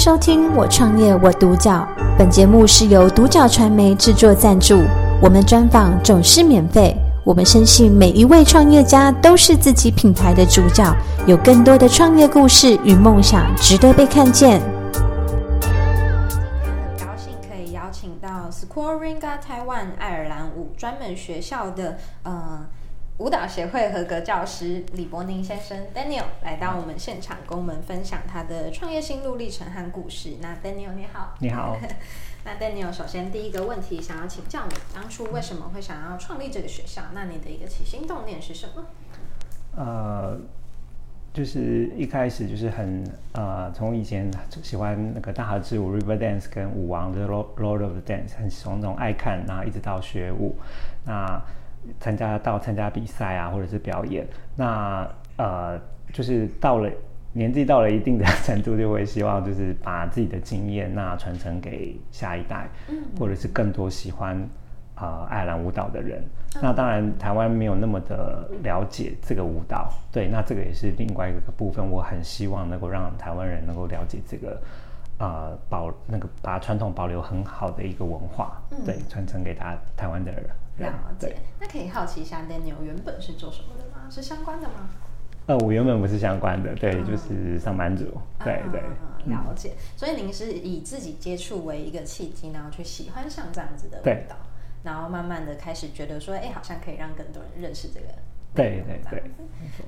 收听《我创业我独角》，本节目是由独角传媒制作赞助，我们专访总是免费。我们深信每一位创业家都是自己品牌的主角，有更多的创业故事与梦想值得被看见。很高兴可以邀请到 Scoringa Taiwan 爱尔兰舞专门学校的呃舞蹈协会合格教师李伯宁先生 Daniel 来到我们现场，跟我们分享他的创业心路历程和故事。那 Daniel 你好，你好。那 Daniel 首先第一个问题想要请教你，当初为什么会想要创立这个学校？那你的一个起心动念是什么？呃，就是一开始就是很呃，从以前喜欢那个大河之舞 River Dance 跟舞王的 Lord of the Dance，很从那种爱看，然后一直到学舞，那参加到参加比赛啊，或者是表演，那呃，就是到了。年纪到了一定的程度，就会希望就是把自己的经验那传承给下一代，或者是更多喜欢啊爱尔兰舞蹈的人。那当然台湾没有那么的了解这个舞蹈，对，那这个也是另外一个部分。我很希望能够让台湾人能够了解这个啊保那个把传统保留很好的一个文化，对，传承给他台湾的人。了解。那可以好奇一下，Daniel 原本是做什么的吗？是相关的吗？呃，我原本不是相关的，对，就是上班族，对对。嗯了解，所以您是以自己接触为一个契机，然后去喜欢上这样子的舞蹈，然后慢慢的开始觉得说，哎，好像可以让更多人认识这个。对对对。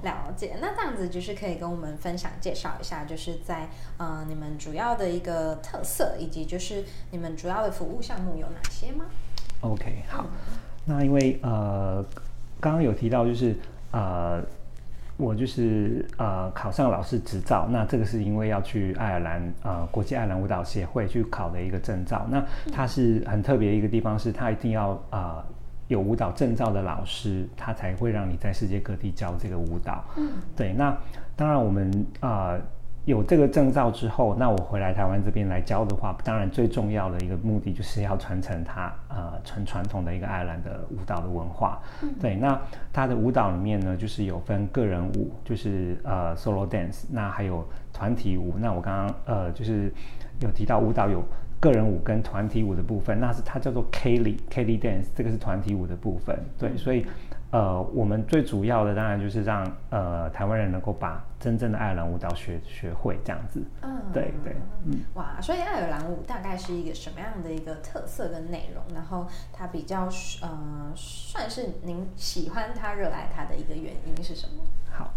了解，那这样子就是可以跟我们分享介绍一下，就是在呃你们主要的一个特色，以及就是你们主要的服务项目有哪些吗？OK，好，那因为呃刚刚有提到就是呃。我就是呃考上老师执照，那这个是因为要去爱尔兰呃国际爱尔兰舞蹈协会去考的一个证照。那它是很特别一个地方，是它一定要啊有舞蹈证照的老师，他才会让你在世界各地教这个舞蹈。嗯，对。那当然我们啊。有这个证照之后，那我回来台湾这边来教的话，当然最重要的一个目的就是要传承它呃传传统的一个爱尔兰的舞蹈的文化。对，那它的舞蹈里面呢，就是有分个人舞，就是呃 solo dance，那还有团体舞。那我刚刚呃就是有提到舞蹈有个人舞跟团体舞的部分，那是它叫做 Kelly Kelly dance，这个是团体舞的部分。对，所以。呃，我们最主要的当然就是让呃台湾人能够把真正的爱尔兰舞蹈学学会这样子。嗯，对对，嗯，哇，所以爱尔兰舞大概是一个什么样的一个特色跟内容？然后它比较呃算是您喜欢它、热爱它的一个原因是什么？好，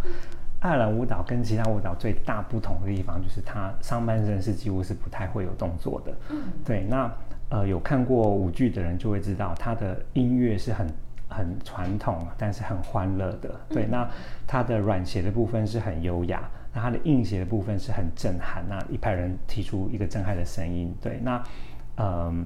爱尔兰舞蹈跟其他舞蹈最大不同的地方就是它上半身是几乎是不太会有动作的。嗯，对，那呃有看过舞剧的人就会知道，它的音乐是很。很传统，但是很欢乐的。对，那它的软鞋的部分是很优雅，那它的硬鞋的部分是很震撼。那一派人提出一个震撼的声音。对，那嗯。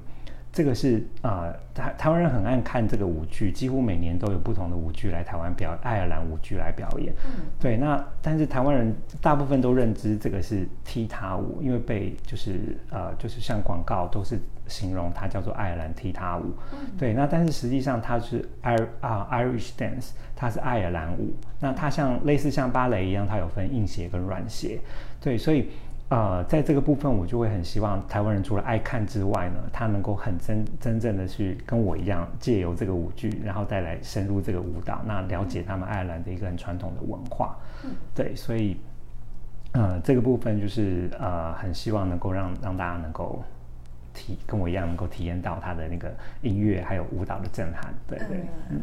这个是啊，台台湾人很爱看这个舞剧，几乎每年都有不同的舞剧来台湾表爱尔兰舞剧来表演。嗯，对。那但是台湾人大部分都认知这个是踢踏舞，因为被就是呃就是像广告都是形容它叫做爱尔兰踢踏舞。嗯，对。那但是实际上它是 Ir 啊 Irish dance，它是爱尔兰舞。那它像类似像芭蕾一样，它有分硬鞋跟软鞋。对，所以。呃，在这个部分，我就会很希望台湾人除了爱看之外呢，他能够很真真正的去跟我一样，借由这个舞剧，然后再来深入这个舞蹈，那了解他们爱尔兰的一个很传统的文化。嗯，对，所以，呃，这个部分就是呃，很希望能够让让大家能够。体跟我一样能够体验到他的那个音乐还有舞蹈的震撼，对对，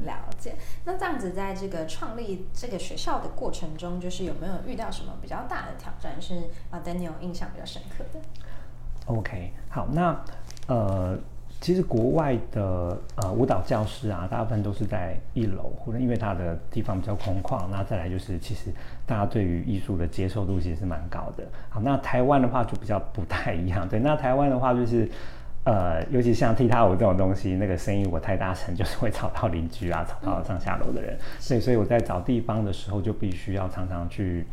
了解。那这样子，在这个创立这个学校的过程中，就是有没有遇到什么比较大的挑战，是啊，Daniel 印象比较深刻的？OK，好，那呃。其实国外的呃舞蹈教室啊，大部分都是在一楼，或者因为它的地方比较空旷。那再来就是，其实大家对于艺术的接受度其实是蛮高的。好，那台湾的话就比较不太一样。对，那台湾的话就是，呃，尤其像踢踏舞这种东西，那个声音我太大声，就是会吵到邻居啊，吵到上下楼的人。所以，所以我在找地方的时候，就必须要常常去。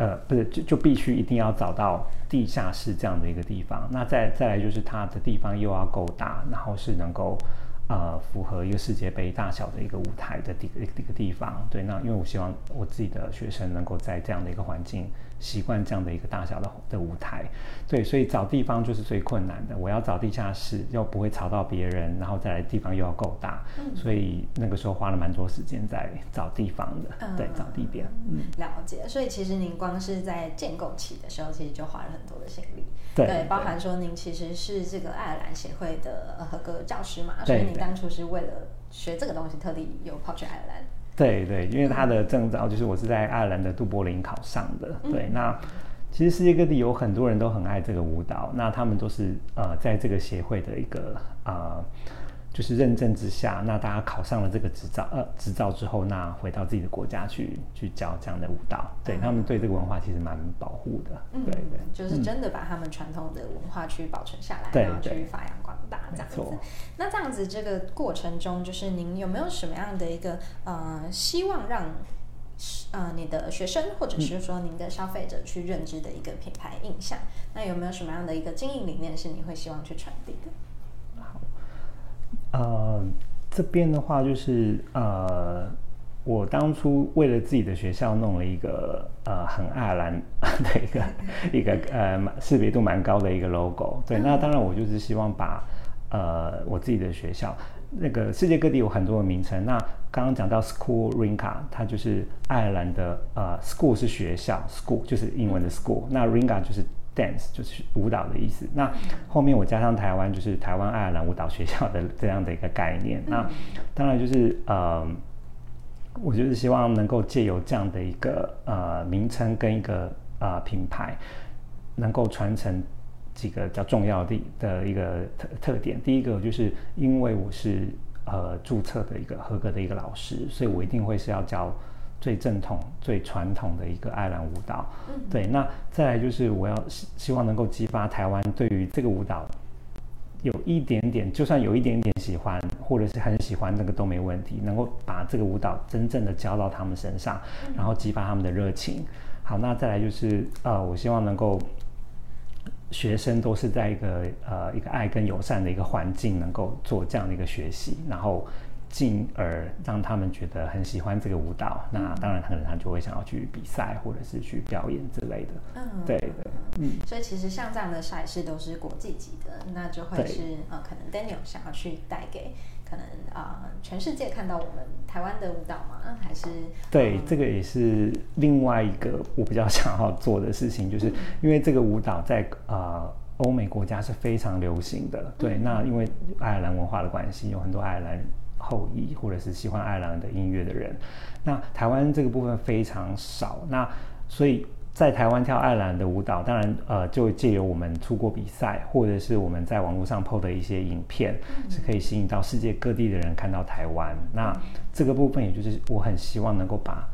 呃，不是，就就必须一定要找到地下室这样的一个地方。那再再来就是它的地方又要够大，然后是能够呃符合一个世界杯大小的一个舞台的一个一个地方。对，那因为我希望我自己的学生能够在这样的一个环境习惯这样的一个大小的的舞台。对，所以找地方就是最困难的。我要找地下室，又不会吵到别人，然后再来地方又要够大，所以那个时候花了蛮多时间在找地方的，对，找地点。嗯，了解。所以其实您光是在建构期的时候，其实就花了很多的心力。对，包含说您其实是这个爱尔兰协会的合格教师嘛，所以你当初是为了学这个东西，特地有跑去爱尔兰。对对，因为他的证照就是我是在爱尔兰的杜柏林考上的。对，那。其实世界各地有很多人都很爱这个舞蹈，那他们都是呃在这个协会的一个啊，就是认证之下，那大家考上了这个执照呃执照之后，那回到自己的国家去去教这样的舞蹈，对他们对这个文化其实蛮保护的，对对，就是真的把他们传统的文化去保存下来，然后去发扬光大这样子。那这样子这个过程中，就是您有没有什么样的一个呃希望让？呃，你的学生或者是说您的消费者去认知的一个品牌印象，那有没有什么样的一个经营理念是你会希望去传递的？好，呃，这边的话就是呃，我当初为了自己的学校弄了一个呃很爱尔兰 的一个一个呃识别度蛮高的一个 logo，对，那当然我就是希望把呃我自己的学校。那个世界各地有很多的名称。那刚刚讲到 School Ringa，它就是爱尔兰的呃，School 是学校，School 就是英文的 School。那 Ringa 就是 Dance，就是舞蹈的意思。那后面我加上台湾，就是台湾爱尔兰舞蹈学校的这样的一个概念。那当然就是呃，我就是希望能够借由这样的一个呃名称跟一个呃品牌，能够传承。几个比较重要的的一个特特点，第一个就是因为我是呃注册的一个合格的一个老师，所以我一定会是要教最正统、最传统的一个爱尔兰舞蹈。对，那再来就是我要希希望能够激发台湾对于这个舞蹈有一点点，就算有一点点喜欢或者是很喜欢，那个都没问题，能够把这个舞蹈真正的教到他们身上，然后激发他们的热情。好，那再来就是呃，我希望能够。学生都是在一个呃一个爱跟友善的一个环境，能够做这样的一个学习，然后进而让他们觉得很喜欢这个舞蹈。那当然，可能他就会想要去比赛或者是去表演之类的。嗯，对的，嗯。所以其实像这样的赛事都是国际级的，那就会是呃，可能 Daniel 想要去带给。可能啊，全世界看到我们台湾的舞蹈吗？还是对这个也是另外一个我比较想要做的事情，就是因为这个舞蹈在啊欧美国家是非常流行的。对，那因为爱尔兰文化的关系，有很多爱尔兰后裔或者是喜欢爱尔兰的音乐的人。那台湾这个部分非常少，那所以。在台湾跳爱尔兰的舞蹈，当然，呃，就借由我们出国比赛，或者是我们在网络上 PO 的一些影片，是可以吸引到世界各地的人看到台湾。那这个部分，也就是我很希望能够把。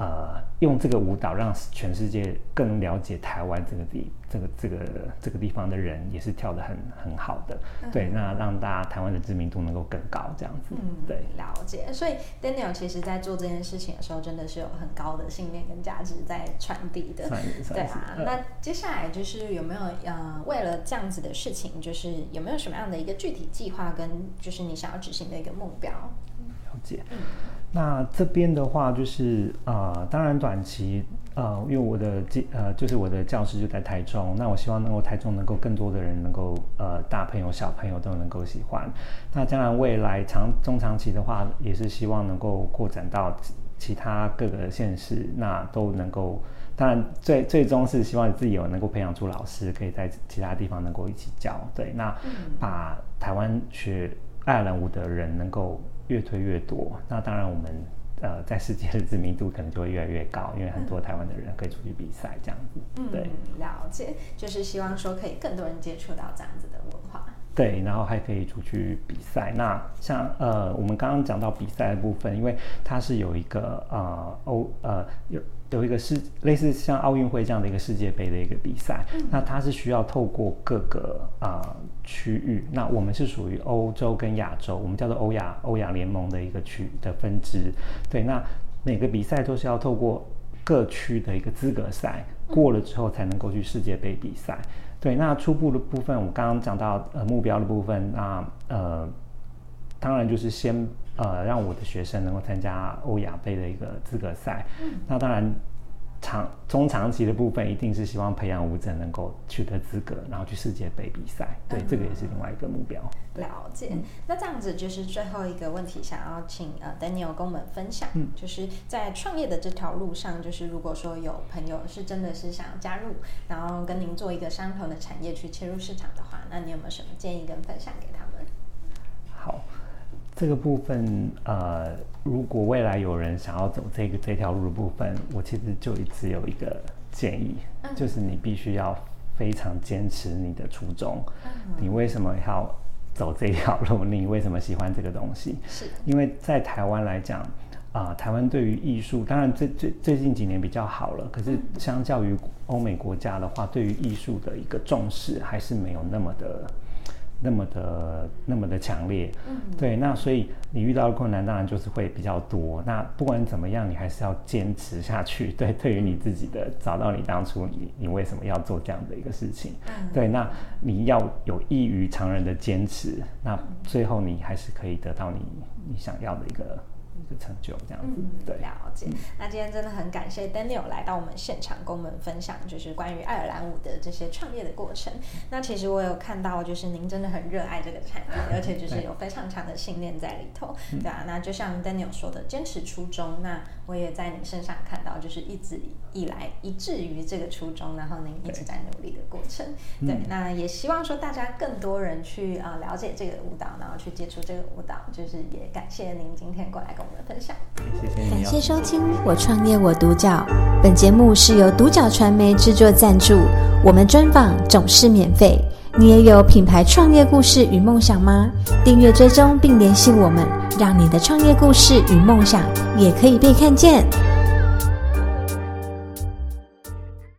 呃，用这个舞蹈让全世界更了解台湾这个地，这个这个这个地方的人也是跳的很很好的，对，那让大家台湾的知名度能够更高，这样子，嗯，对，了解。所以 Daniel 其实在做这件事情的时候，真的是有很高的信念跟价值在传递的，对啊。那接下来就是有没有呃，为了这样子的事情，就是有没有什么样的一个具体计划跟就是你想要执行的一个目标？了解。那这边的话就是啊，当然短期呃，因为我的教呃就是我的教室就在台中，那我希望能够台中能够更多的人能够呃大朋友小朋友都能够喜欢。那将来未来长中长期的话，也是希望能够扩展到其他各个县市，那都能够。当然最最终是希望自己有能够培养出老师，可以在其他地方能够一起教。对，那把台湾学爱尔兰舞的人能够。越推越多，那当然我们呃在世界的知名度可能就会越来越高，因为很多台湾的人可以出去比赛这样子。嗯，对，了解，就是希望说可以更多人接触到这样子的。对，然后还可以出去比赛。那像呃我们刚刚讲到比赛的部分，因为它是有一个呃欧呃有。有一个是类似像奥运会这样的一个世界杯的一个比赛，那它是需要透过各个啊区域，那我们是属于欧洲跟亚洲，我们叫做欧亚欧亚联盟的一个区的分支。对，那每个比赛都是要透过各区的一个资格赛过了之后，才能够去世界杯比赛。对，那初步的部分，我刚刚讲到呃目标的部分，那呃当然就是先。呃，让我的学生能够参加欧亚杯的一个资格赛。嗯，那当然，长中长期的部分，一定是希望培养舞者能够取得资格，然后去世界杯比赛。对，这个也是另外一个目标。了解。那这样子就是最后一个问题，想要请呃 Daniel 跟我们分享，嗯，就是在创业的这条路上，就是如果说有朋友是真的是想要加入，然后跟您做一个相同的产业去切入市场的话，那你有没有什么建议跟分享给。这个部分，呃，如果未来有人想要走这个这条路的部分，我其实就只有一个建议，就是你必须要非常坚持你的初衷。你为什么要走这条路？你为什么喜欢这个东西？是因为在台湾来讲，啊，台湾对于艺术，当然最最最近几年比较好了，可是相较于欧美国家的话，对于艺术的一个重视还是没有那么的。那么的那么的强烈，嗯，对，那所以你遇到的困难当然就是会比较多。那不管怎么样，你还是要坚持下去。对，对于你自己的找到你当初你你为什么要做这样的一个事情，嗯，对，那你要有异于常人的坚持，那最后你还是可以得到你你想要的一个。成就这样子，对，了解。那今天真的很感谢 Daniel 来到我们现场，跟我们分享就是关于爱尔兰舞的这些创业的过程。那其实我有看到，就是您真的很热爱这个产业，而且就是有非常强的信念在里头，对啊。那就像 Daniel 说的，坚持初衷。那我也在你身上看到，就是一直以来以至于这个初衷，然后您一直在努力的过程。对，那也希望说大家更多人去啊了解这个舞蹈，然后去接触这个舞蹈。就是也感谢您今天过来跟我们。分享，谢谢感谢收听《我创业我独角》。本节目是由独角传媒制作赞助，我们专访总是免费。你也有品牌创业故事与梦想吗？订阅追踪并联系我们，让你的创业故事与梦想也可以被看见。